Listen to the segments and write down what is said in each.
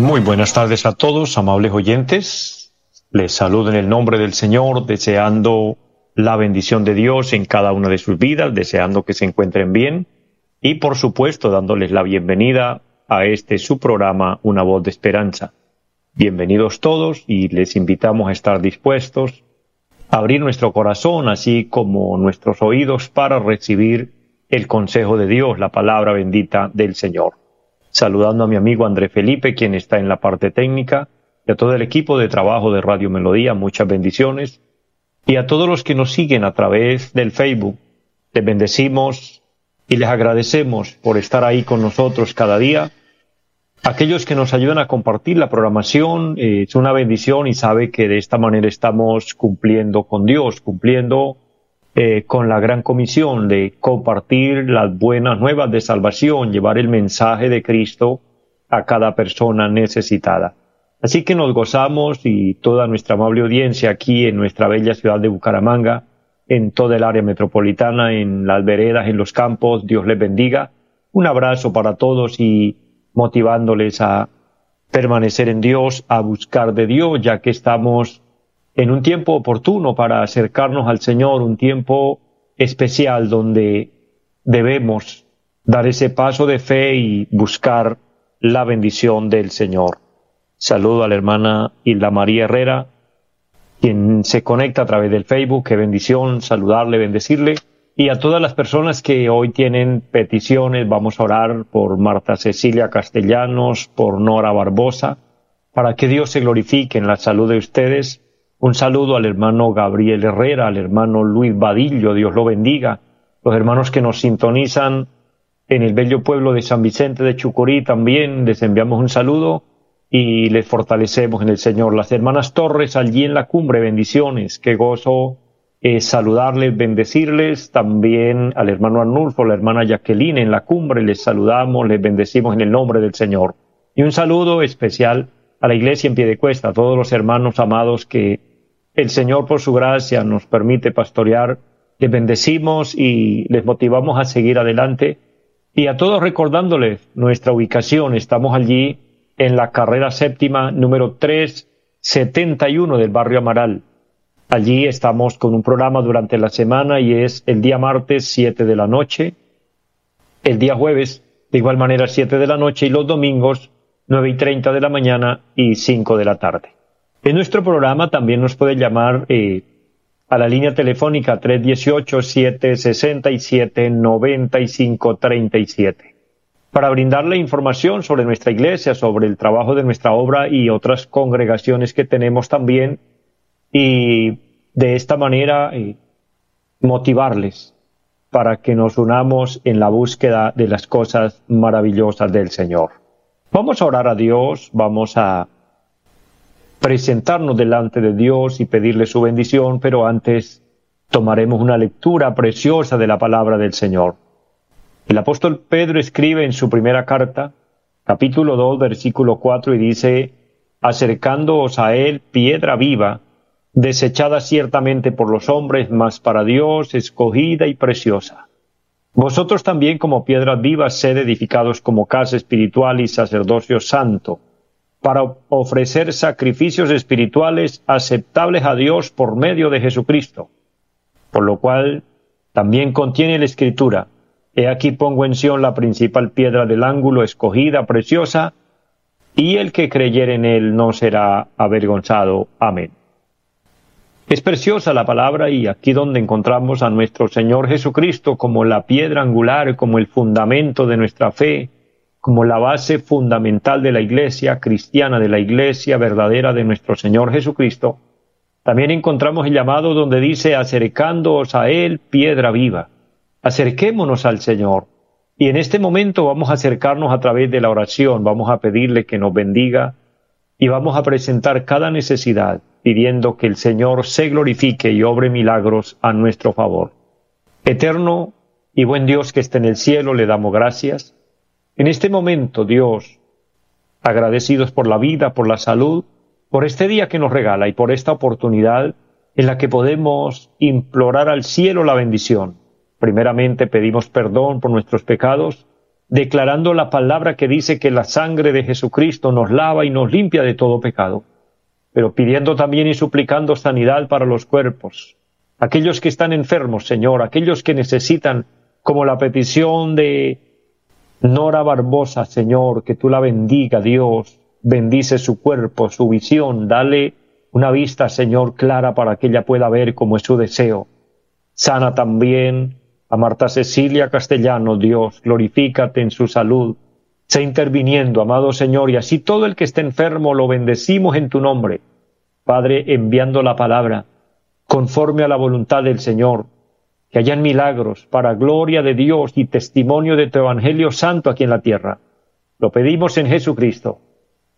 Muy buenas tardes a todos, amables oyentes. Les saludo en el nombre del Señor, deseando la bendición de Dios en cada una de sus vidas, deseando que se encuentren bien y por supuesto dándoles la bienvenida a este su programa Una voz de esperanza. Bienvenidos todos y les invitamos a estar dispuestos a abrir nuestro corazón así como nuestros oídos para recibir el consejo de Dios, la palabra bendita del Señor. Saludando a mi amigo André Felipe, quien está en la parte técnica, y a todo el equipo de trabajo de Radio Melodía, muchas bendiciones. Y a todos los que nos siguen a través del Facebook, les bendecimos y les agradecemos por estar ahí con nosotros cada día. Aquellos que nos ayudan a compartir la programación, eh, es una bendición y sabe que de esta manera estamos cumpliendo con Dios, cumpliendo eh, con la gran comisión de compartir las buenas nuevas de salvación, llevar el mensaje de Cristo a cada persona necesitada. Así que nos gozamos y toda nuestra amable audiencia aquí en nuestra bella ciudad de Bucaramanga, en toda el área metropolitana, en las veredas, en los campos, Dios les bendiga. Un abrazo para todos y motivándoles a permanecer en Dios, a buscar de Dios, ya que estamos en un tiempo oportuno para acercarnos al Señor, un tiempo especial donde debemos dar ese paso de fe y buscar la bendición del Señor. Saludo a la hermana Hilda María Herrera, quien se conecta a través del Facebook. Qué bendición saludarle, bendecirle. Y a todas las personas que hoy tienen peticiones, vamos a orar por Marta Cecilia Castellanos, por Nora Barbosa, para que Dios se glorifique en la salud de ustedes. Un saludo al hermano Gabriel Herrera, al hermano Luis Vadillo, Dios lo bendiga. Los hermanos que nos sintonizan en el bello pueblo de San Vicente de Chucurí también les enviamos un saludo y les fortalecemos en el Señor. Las hermanas Torres allí en la cumbre, bendiciones, qué gozo eh, saludarles, bendecirles, también al hermano Arnulfo, la hermana Jacqueline en la cumbre, les saludamos, les bendecimos en el nombre del Señor. Y un saludo especial a la iglesia en pie de cuesta, a todos los hermanos amados que el Señor por su gracia nos permite pastorear, les bendecimos y les motivamos a seguir adelante. Y a todos recordándoles nuestra ubicación, estamos allí en la carrera séptima número 371 del barrio Amaral. Allí estamos con un programa durante la semana y es el día martes 7 de la noche, el día jueves de igual manera 7 de la noche y los domingos 9 y 30 de la mañana y 5 de la tarde. En nuestro programa también nos puede llamar eh, a la línea telefónica 318-767-9537 para brindarle información sobre nuestra iglesia, sobre el trabajo de nuestra obra y otras congregaciones que tenemos también y de esta manera eh, motivarles para que nos unamos en la búsqueda de las cosas maravillosas del Señor. Vamos a orar a Dios, vamos a presentarnos delante de Dios y pedirle su bendición, pero antes tomaremos una lectura preciosa de la palabra del Señor. El apóstol Pedro escribe en su primera carta, capítulo 2, versículo 4, y dice, acercándoos a él piedra viva, desechada ciertamente por los hombres, mas para Dios escogida y preciosa. Vosotros también como piedras vivas sed edificados como casa espiritual y sacerdocio santo, para ofrecer sacrificios espirituales aceptables a Dios por medio de Jesucristo, por lo cual también contiene la Escritura, He aquí pongo en Sión la principal piedra del ángulo, escogida, preciosa, y el que creyere en él no será avergonzado. Amén. Es preciosa la palabra y aquí donde encontramos a nuestro Señor Jesucristo como la piedra angular, como el fundamento de nuestra fe, como la base fundamental de la iglesia cristiana, de la iglesia verdadera de nuestro Señor Jesucristo, también encontramos el llamado donde dice acercándoos a Él piedra viva. Acerquémonos al Señor Y en este momento vamos a acercarnos a través de la oración, vamos a pedirle que nos bendiga y vamos a presentar cada necesidad pidiendo que el Señor se glorifique y obre milagros a nuestro favor. Eterno y buen Dios que esté en el cielo, le damos gracias. En este momento, Dios, agradecidos por la vida, por la salud, por este día que nos regala y por esta oportunidad en la que podemos implorar al cielo la bendición. Primeramente pedimos perdón por nuestros pecados, declarando la palabra que dice que la sangre de Jesucristo nos lava y nos limpia de todo pecado, pero pidiendo también y suplicando sanidad para los cuerpos, aquellos que están enfermos, Señor, aquellos que necesitan, como la petición de Nora Barbosa, Señor, que tú la bendiga, Dios, bendice su cuerpo, su visión, dale una vista, Señor, clara para que ella pueda ver como es su deseo. Sana también a Marta Cecilia Castellano, Dios, glorifícate en su salud. Sé interviniendo, amado Señor, y así todo el que esté enfermo lo bendecimos en tu nombre. Padre, enviando la palabra, conforme a la voluntad del Señor, que hayan milagros para gloria de Dios y testimonio de tu Evangelio Santo aquí en la tierra. Lo pedimos en Jesucristo.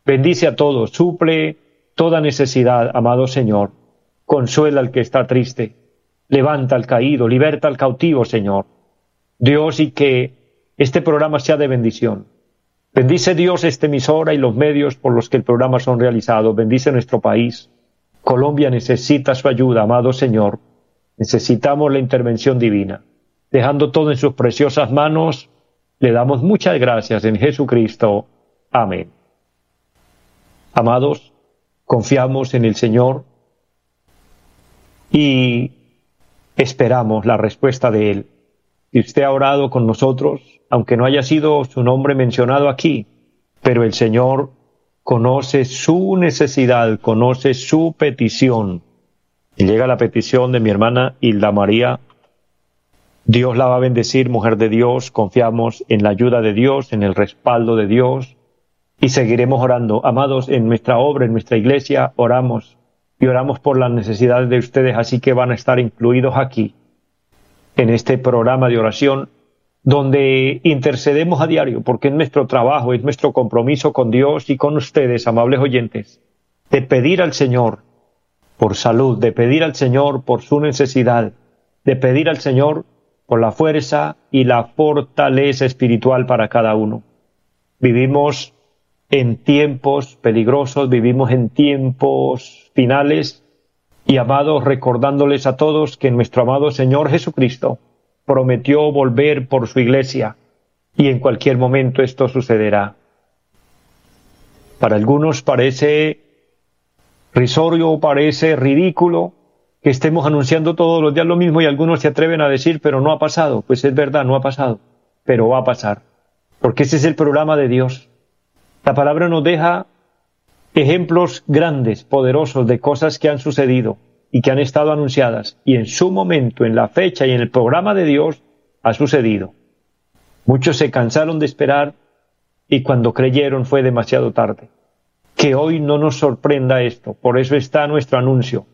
Bendice a todos, suple toda necesidad, amado Señor. Consuela al que está triste. Levanta al caído, liberta al cautivo, Señor. Dios, y que este programa sea de bendición. Bendice Dios esta emisora y los medios por los que el programa son realizados. Bendice nuestro país. Colombia necesita su ayuda, amado Señor. Necesitamos la intervención divina. Dejando todo en sus preciosas manos, le damos muchas gracias en Jesucristo. Amén. Amados, confiamos en el Señor y esperamos la respuesta de Él. Si usted ha orado con nosotros, aunque no haya sido su nombre mencionado aquí, pero el Señor conoce su necesidad, conoce su petición. Llega la petición de mi hermana Hilda María. Dios la va a bendecir, mujer de Dios. Confiamos en la ayuda de Dios, en el respaldo de Dios y seguiremos orando. Amados, en nuestra obra, en nuestra iglesia, oramos y oramos por las necesidades de ustedes, así que van a estar incluidos aquí, en este programa de oración, donde intercedemos a diario, porque es nuestro trabajo, es nuestro compromiso con Dios y con ustedes, amables oyentes, de pedir al Señor por salud, de pedir al Señor por su necesidad, de pedir al Señor por la fuerza y la fortaleza espiritual para cada uno. Vivimos en tiempos peligrosos, vivimos en tiempos finales y amados recordándoles a todos que nuestro amado Señor Jesucristo prometió volver por su iglesia y en cualquier momento esto sucederá. Para algunos parece risorio, parece ridículo que estemos anunciando todos los días lo mismo y algunos se atreven a decir, pero no ha pasado. Pues es verdad, no ha pasado, pero va a pasar. Porque ese es el programa de Dios. La palabra nos deja ejemplos grandes, poderosos de cosas que han sucedido y que han estado anunciadas y en su momento, en la fecha y en el programa de Dios ha sucedido. Muchos se cansaron de esperar y cuando creyeron fue demasiado tarde. Que hoy no nos sorprenda esto, por eso está nuestro anuncio.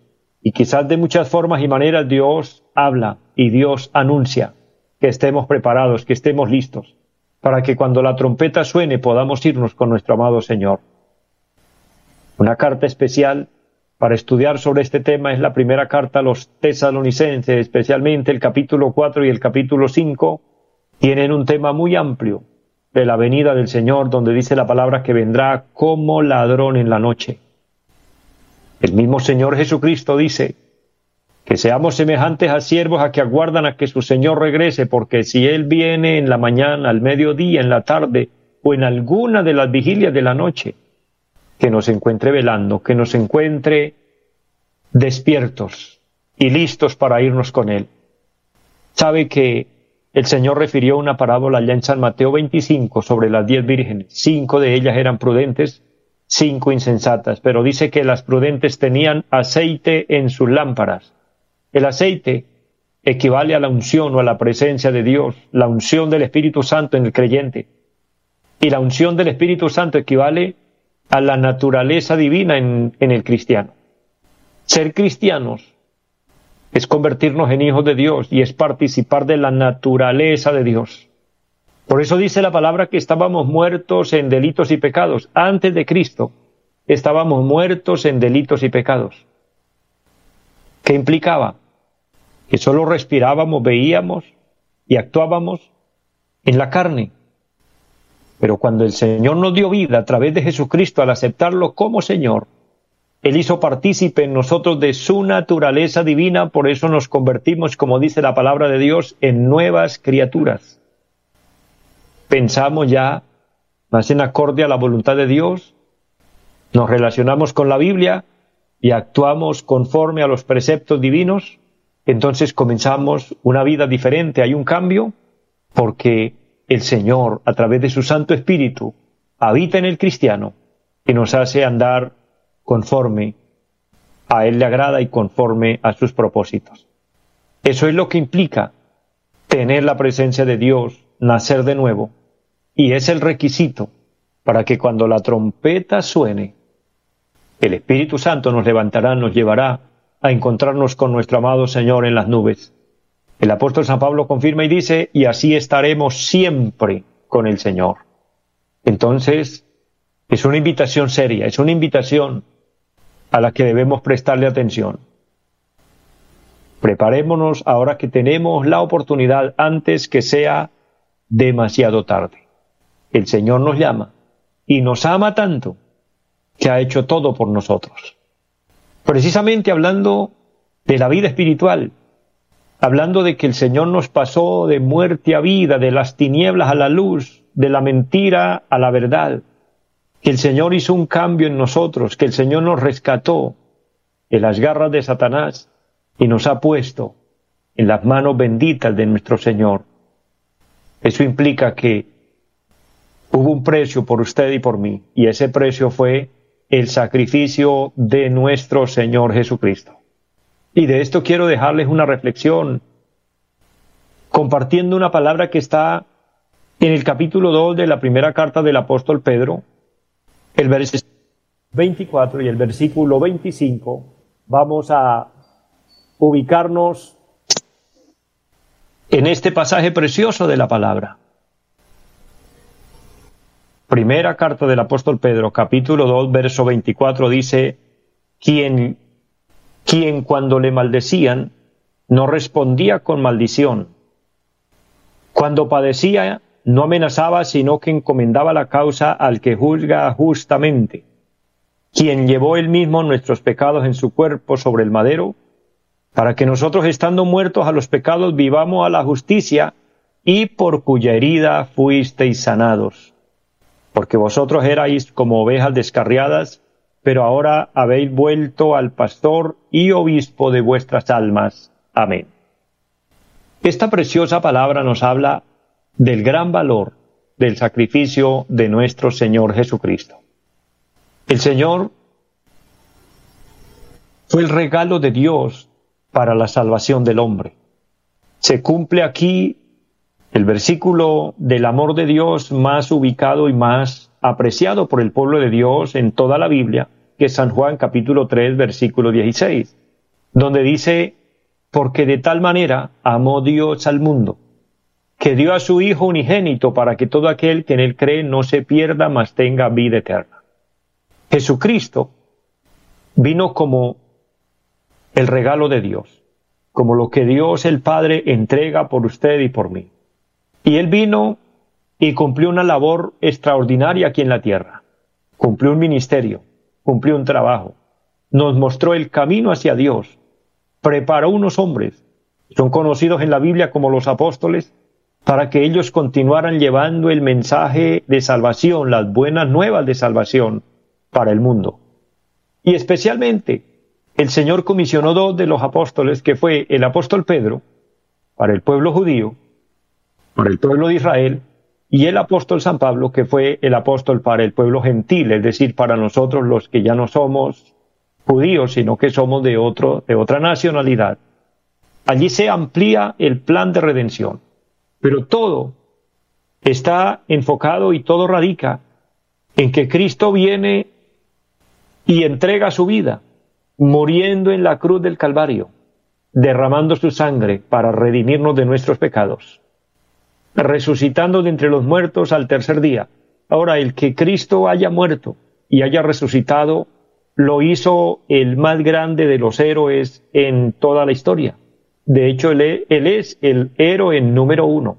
Y quizás de muchas formas y maneras Dios habla y Dios anuncia que estemos preparados, que estemos listos para que cuando la trompeta suene podamos irnos con nuestro amado Señor. Una carta especial para estudiar sobre este tema es la primera carta a los tesalonicenses, especialmente el capítulo 4 y el capítulo 5, tienen un tema muy amplio de la venida del Señor, donde dice la palabra que vendrá como ladrón en la noche. El mismo Señor Jesucristo dice, que seamos semejantes a siervos a que aguardan a que su Señor regrese, porque si Él viene en la mañana, al mediodía, en la tarde o en alguna de las vigilias de la noche, que nos encuentre velando, que nos encuentre despiertos y listos para irnos con Él. Sabe que el Señor refirió una parábola allá en San Mateo 25 sobre las diez vírgenes. Cinco de ellas eran prudentes, cinco insensatas, pero dice que las prudentes tenían aceite en sus lámparas el aceite equivale a la unción o a la presencia de Dios, la unción del Espíritu Santo en el creyente. Y la unción del Espíritu Santo equivale a la naturaleza divina en, el cristiano. Ser cristianos es convertirnos en hijos de Dios y es participar de la naturaleza de Dios. Por eso dice la palabra que estábamos muertos en delitos y pecados. Antes de Cristo estábamos muertos en delitos y pecados. ¿Qué implicaba? Que solo respirábamos, veíamos y actuábamos en la carne. Pero cuando el Señor nos dio vida a través de Jesucristo al aceptarlo como Señor, Él hizo partícipe en nosotros de su naturaleza divina, por eso nos convertimos, como dice la palabra de Dios, en nuevas criaturas. Pensamos ya más en acorde a la voluntad de Dios, nos relacionamos con la Biblia y actuamos conforme a los preceptos divinos, entonces comenzamos una vida diferente, hay un cambio, porque el Señor, a través de su Santo Espíritu, habita en el cristiano y nos hace andar conforme a Él le agrada y conforme a sus propósitos. Eso es lo que implica tener la presencia de Dios, nacer de nuevo, y es el requisito para que cuando la trompeta suene, el Espíritu Santo nos levantará, nos llevará a encontrarnos con nuestro amado Señor en las nubes. El apóstol San Pablo confirma y dice, y así estaremos siempre con el Señor. Entonces, es una invitación seria, es una invitación a la que debemos prestarle atención. Preparémonos ahora que tenemos la oportunidad antes que sea demasiado tarde. El Señor nos llama y nos ama tanto que ha hecho todo por nosotros. Precisamente hablando de la vida espiritual, hablando de que el Señor nos pasó de muerte a vida, de las tinieblas a la luz, de la mentira a la verdad, que el Señor hizo un cambio en nosotros, que el Señor nos rescató de las garras de Satanás y nos ha puesto en las manos benditas de nuestro Señor. Eso implica que hubo un precio por usted y por mí, y ese precio fue el sacrificio de nuestro Señor Jesucristo. Y de esto quiero dejarles una reflexión, compartiendo una palabra que está en el capítulo 2 de la primera carta del apóstol Pedro, el versículo 24 y el versículo 25. Vamos a ubicarnos en este pasaje precioso de la palabra. Primera carta del apóstol Pedro, capítulo 2, verso 24 dice, quien quien cuando le maldecían no respondía con maldición. Cuando padecía no amenazaba, sino que encomendaba la causa al que juzga justamente, quien llevó él mismo nuestros pecados en su cuerpo sobre el madero, para que nosotros estando muertos a los pecados vivamos a la justicia, y por cuya herida fuisteis sanados. Porque vosotros erais como ovejas descarriadas, pero ahora habéis vuelto al pastor y obispo de vuestras almas. Amén. Esta preciosa palabra nos habla del gran valor del sacrificio de nuestro Señor Jesucristo. El Señor fue el regalo de Dios para la salvación del hombre. Se cumple aquí el versículo del amor de Dios más ubicado y más apreciado por el pueblo de Dios en toda la Biblia, que es San Juan capítulo 3 versículo 16, donde dice, porque de tal manera amó Dios al mundo, que dio a su Hijo unigénito para que todo aquel que en él cree no se pierda, mas tenga vida eterna. Jesucristo vino como el regalo de Dios, como lo que Dios el Padre entrega por usted y por mí. Y Él vino y cumplió una labor extraordinaria aquí en la tierra. Cumplió un ministerio, cumplió un trabajo, nos mostró el camino hacia Dios, preparó unos hombres, son conocidos en la Biblia como los apóstoles, para que ellos continuaran llevando el mensaje de salvación, las buenas nuevas de salvación para el mundo. Y especialmente el Señor comisionó dos de los apóstoles, que fue el apóstol Pedro, para el pueblo judío, para el pueblo de Israel, y el apóstol San Pablo, que fue el apóstol para el pueblo gentil, es decir, para nosotros los que ya no somos judíos, sino que somos de, otro, de otra nacionalidad. Allí se amplía el plan de redención, pero todo está enfocado y todo radica en que Cristo viene y entrega su vida, muriendo en la cruz del Calvario, derramando su sangre para redimirnos de nuestros pecados. resucitando de entre los muertos al tercer día. Ahora, el que Cristo haya muerto y haya resucitado, lo hizo el más grande de los héroes en toda la historia. De hecho, él, es el héroe número uno,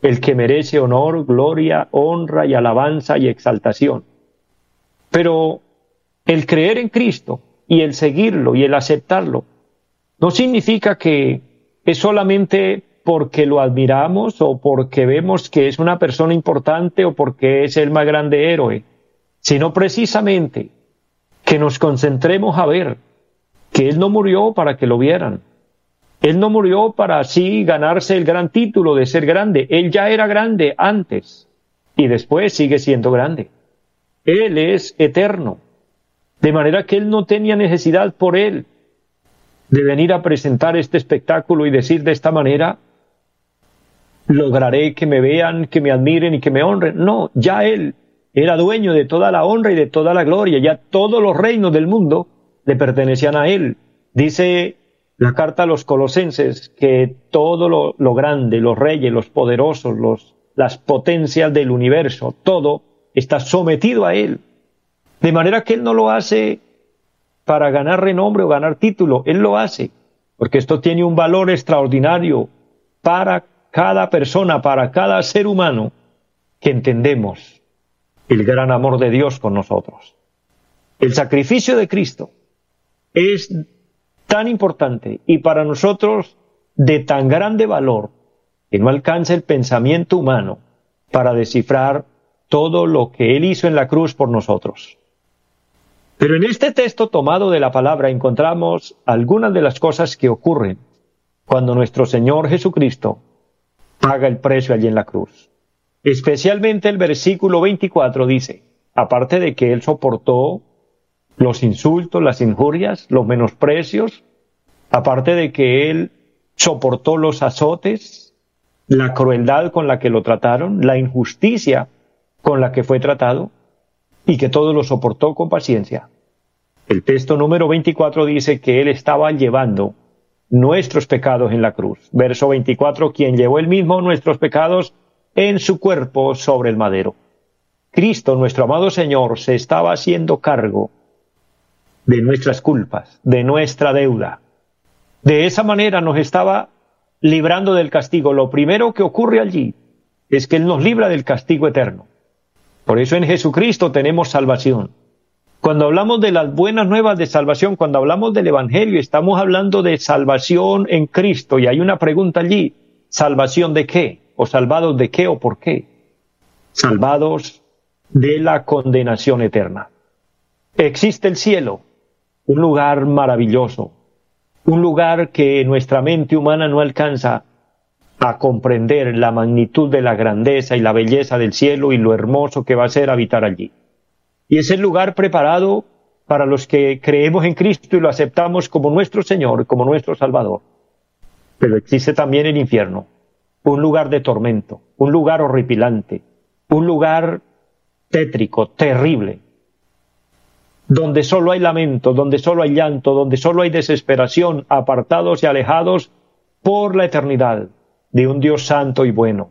el que merece honor, gloria, honra y alabanza y exaltación. Pero el creer en Cristo y el seguirlo y el aceptarlo no significa que es solamente porque lo admiramos o porque vemos que es una persona importante o porque es el más grande héroe, sino precisamente que nos concentremos a ver que Él no murió para que lo vieran. Él no murió para así ganarse el gran título de ser grande. Él ya era grande antes y después sigue siendo grande. Él es eterno. De manera que Él no tenía necesidad por Él de venir a presentar este espectáculo y decir de esta manera, lograré que me vean, que me admiren y que me honren. No, ya Él era dueño de toda la honra y de toda la gloria, ya todos los reinos del mundo le pertenecían a Él. Dice la carta a los colosenses que todo lo, grande, los reyes, los poderosos, los, las potencias del universo, todo está sometido a Él. De manera que Él no lo hace para ganar renombre o ganar título, Él lo hace, porque esto tiene un valor extraordinario para cada persona, para cada ser humano que entendemos el gran amor de Dios con nosotros. El sacrificio de Cristo es tan importante y para nosotros de tan grande valor que no alcanza el pensamiento humano para descifrar todo lo que Él hizo en la cruz por nosotros. Pero en este texto tomado de la palabra encontramos algunas de las cosas que ocurren cuando nuestro Señor Jesucristo paga el precio allí en la cruz. Especialmente el versículo 24 dice, aparte de que Él soportó los insultos, las injurias, los menosprecios, aparte de que Él soportó los azotes, la crueldad con la que lo trataron, la injusticia con la que fue tratado, y que todo lo soportó con paciencia. El texto número 24 dice que Él estaba llevando nuestros pecados en la cruz. Verso 24, quien llevó él mismo nuestros pecados en su cuerpo sobre el madero. Cristo, nuestro amado Señor, se estaba haciendo cargo de nuestras culpas, de nuestra deuda. De esa manera nos estaba librando del castigo. Lo primero que ocurre allí es que Él nos libra del castigo eterno. Por eso en Jesucristo tenemos salvación. Cuando hablamos de las buenas nuevas de salvación, cuando hablamos del Evangelio, estamos hablando de salvación en Cristo. Y hay una pregunta allí, ¿salvación de qué? ¿O salvados de qué o por qué? Salvados de la condenación eterna. Existe el cielo, un lugar maravilloso, un lugar que nuestra mente humana no alcanza a comprender la magnitud de la grandeza y la belleza del cielo y lo hermoso que va a ser habitar allí. Y es el lugar preparado para los que creemos en Cristo y lo aceptamos como nuestro Señor, como nuestro Salvador. Pero existe también el infierno, un lugar de tormento, un lugar horripilante, un lugar tétrico, terrible, donde solo hay lamento, donde solo hay llanto, donde solo hay desesperación, apartados y alejados por la eternidad de un Dios santo y bueno.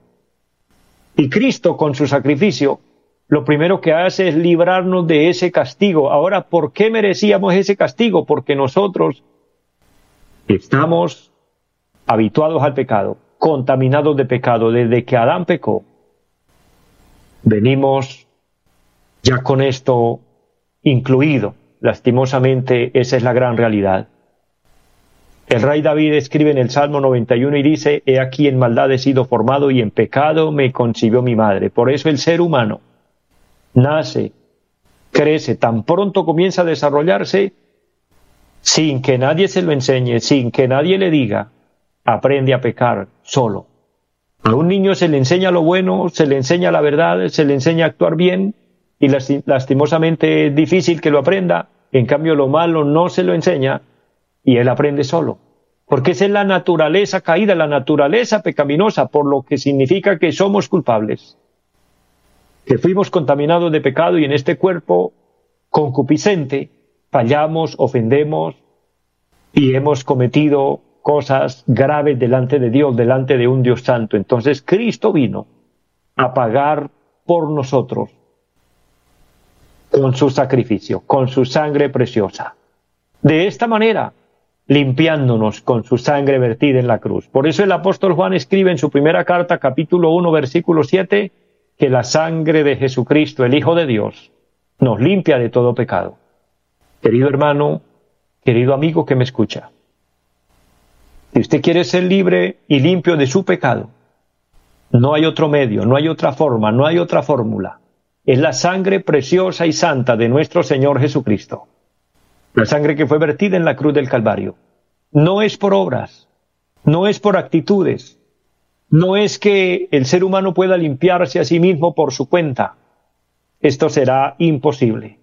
Y Cristo con su sacrificio, lo primero que hace es librarnos de ese castigo. Ahora, ¿por qué merecíamos ese castigo? Porque nosotros estamos habituados al pecado, contaminados de pecado. Desde que Adán pecó, venimos ya con esto incluido. Lastimosamente, esa es la gran realidad. El rey David escribe en el Salmo 91 y dice, He aquí en maldad he sido formado y en pecado me concibió mi madre. Por eso el ser humano nace, crece, tan pronto comienza a desarrollarse, sin que nadie se lo enseñe, sin que nadie le diga, aprende a pecar solo. A un niño se le enseña lo bueno, se le enseña la verdad, se le enseña a actuar bien y lastimosamente difícil que lo aprenda. En cambio, lo malo no se lo enseña y él aprende solo. Porque esa es la naturaleza caída, la naturaleza pecaminosa, por lo que significa que somos culpables. Que fuimos contaminados de pecado y en este cuerpo concupiscente fallamos, ofendemos y hemos cometido cosas graves delante de Dios, delante de un Dios santo. Entonces Cristo vino a pagar por nosotros con su sacrificio, con su sangre preciosa. De esta manera, limpiándonos con su sangre vertida en la cruz. Por eso el apóstol Juan escribe en su primera carta, capítulo 1, versículo 7, que la sangre de Jesucristo, el Hijo de Dios, nos limpia de todo pecado. Querido hermano, querido amigo que me escucha, si usted quiere ser libre y limpio de su pecado, no hay otro medio, no hay otra forma, no hay otra fórmula. Es la sangre preciosa y santa de nuestro Señor Jesucristo. La sangre que fue vertida en la cruz del Calvario. No es por obras, no es por actitudes, no es que el ser humano pueda limpiarse a sí mismo por su cuenta. Esto será imposible.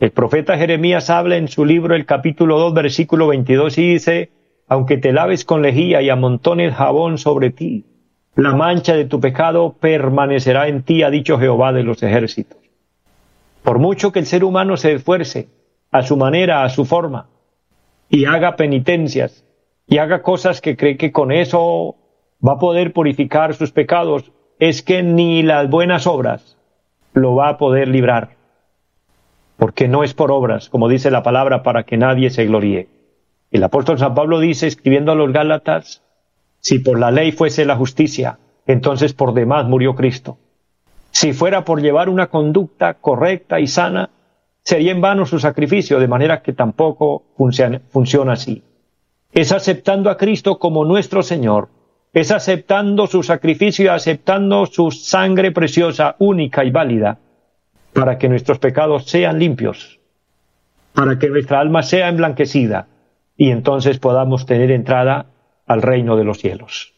El profeta Jeremías habla en su libro el capítulo 2 versículo 22 y dice, aunque te laves con lejía y amontones jabón sobre ti, la mancha de tu pecado permanecerá en ti, ha dicho Jehová de los ejércitos. Por mucho que el ser humano se esfuerce a su manera, a su forma, y haga penitencias, y haga cosas que cree que con eso va a poder purificar sus pecados, es que ni las buenas obras lo va a poder librar. Porque no es por obras, como dice la palabra, para que nadie se gloríe. El apóstol San Pablo dice, escribiendo a los Gálatas, si por la ley fuese la justicia, entonces por demás murió Cristo. Si fuera por llevar una conducta correcta y sana, sería en vano su sacrificio, de manera que tampoco funciona, así. Es aceptando a Cristo como nuestro Señor, es aceptando su sacrificio y aceptando su sangre preciosa, única y válida, para que nuestros pecados sean limpios, para que nuestra alma sea emblanquecida, y entonces podamos tener entrada al reino de los cielos.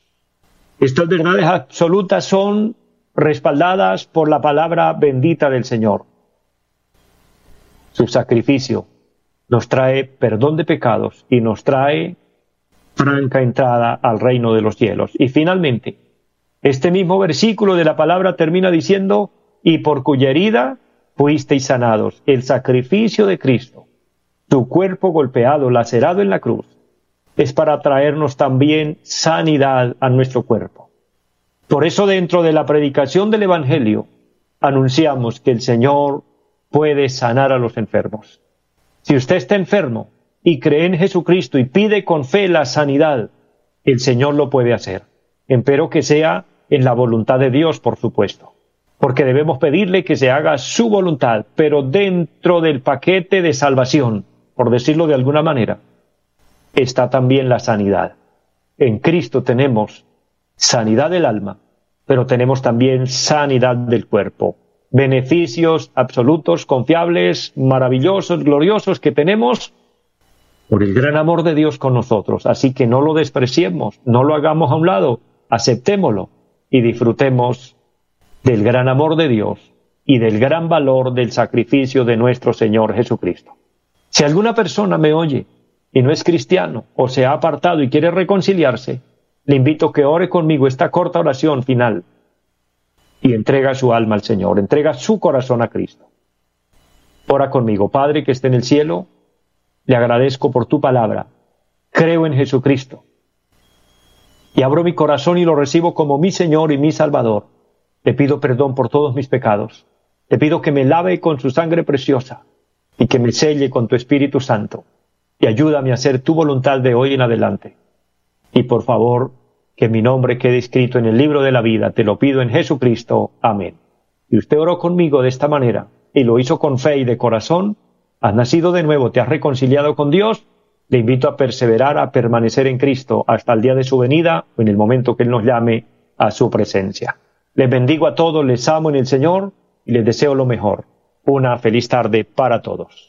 Estas verdades absolutas son respaldadas por la palabra bendita del Señor. Su sacrificio nos trae perdón de pecados y nos trae franca entrada al reino de los cielos. Y finalmente, este mismo versículo de la palabra termina diciendo, y por cuya herida fuisteis sanados, el sacrificio de Cristo tu cuerpo golpeado, lacerado en la cruz, es para traernos también sanidad a nuestro cuerpo. Por eso dentro de la predicación del Evangelio anunciamos que el Señor puede sanar a los enfermos. Si usted está enfermo y cree en Jesucristo y pide con fe la sanidad, el Señor lo puede hacer. Empero que sea en la voluntad de Dios, por supuesto. Porque debemos pedirle que se haga su voluntad, pero dentro del paquete de salvación por decirlo de alguna manera, está también la sanidad. En Cristo tenemos sanidad del alma, pero tenemos también sanidad del cuerpo. Beneficios absolutos, confiables, maravillosos, gloriosos que tenemos por el gran amor de Dios con nosotros. Así que no lo despreciemos, no lo hagamos a un lado, aceptémoslo y disfrutemos del gran amor de Dios y del gran valor del sacrificio de nuestro Señor Jesucristo. Si alguna persona me oye y no es cristiano o se ha apartado y quiere reconciliarse, le invito a que ore conmigo esta corta oración final y entrega su alma al Señor, entrega su corazón a Cristo. Ora conmigo, Padre que esté en el cielo, le agradezco por tu palabra, creo en Jesucristo y abro mi corazón y lo recibo como mi Señor y mi Salvador. Te pido perdón por todos mis pecados. Te pido que me lave con su sangre preciosa y que me selle con tu Espíritu Santo y ayúdame a hacer tu voluntad de hoy en adelante. Y por favor, que mi nombre quede escrito en el libro de la vida, te lo pido en Jesucristo. Amén. Y usted oró conmigo de esta manera y lo hizo con fe y de corazón, has nacido de nuevo, te has reconciliado con Dios, le invito a perseverar, a permanecer en Cristo hasta el día de su venida o en el momento que Él nos llame a su presencia. Les bendigo a todos, les amo en el Señor y les deseo lo mejor una feliz tarde para todos.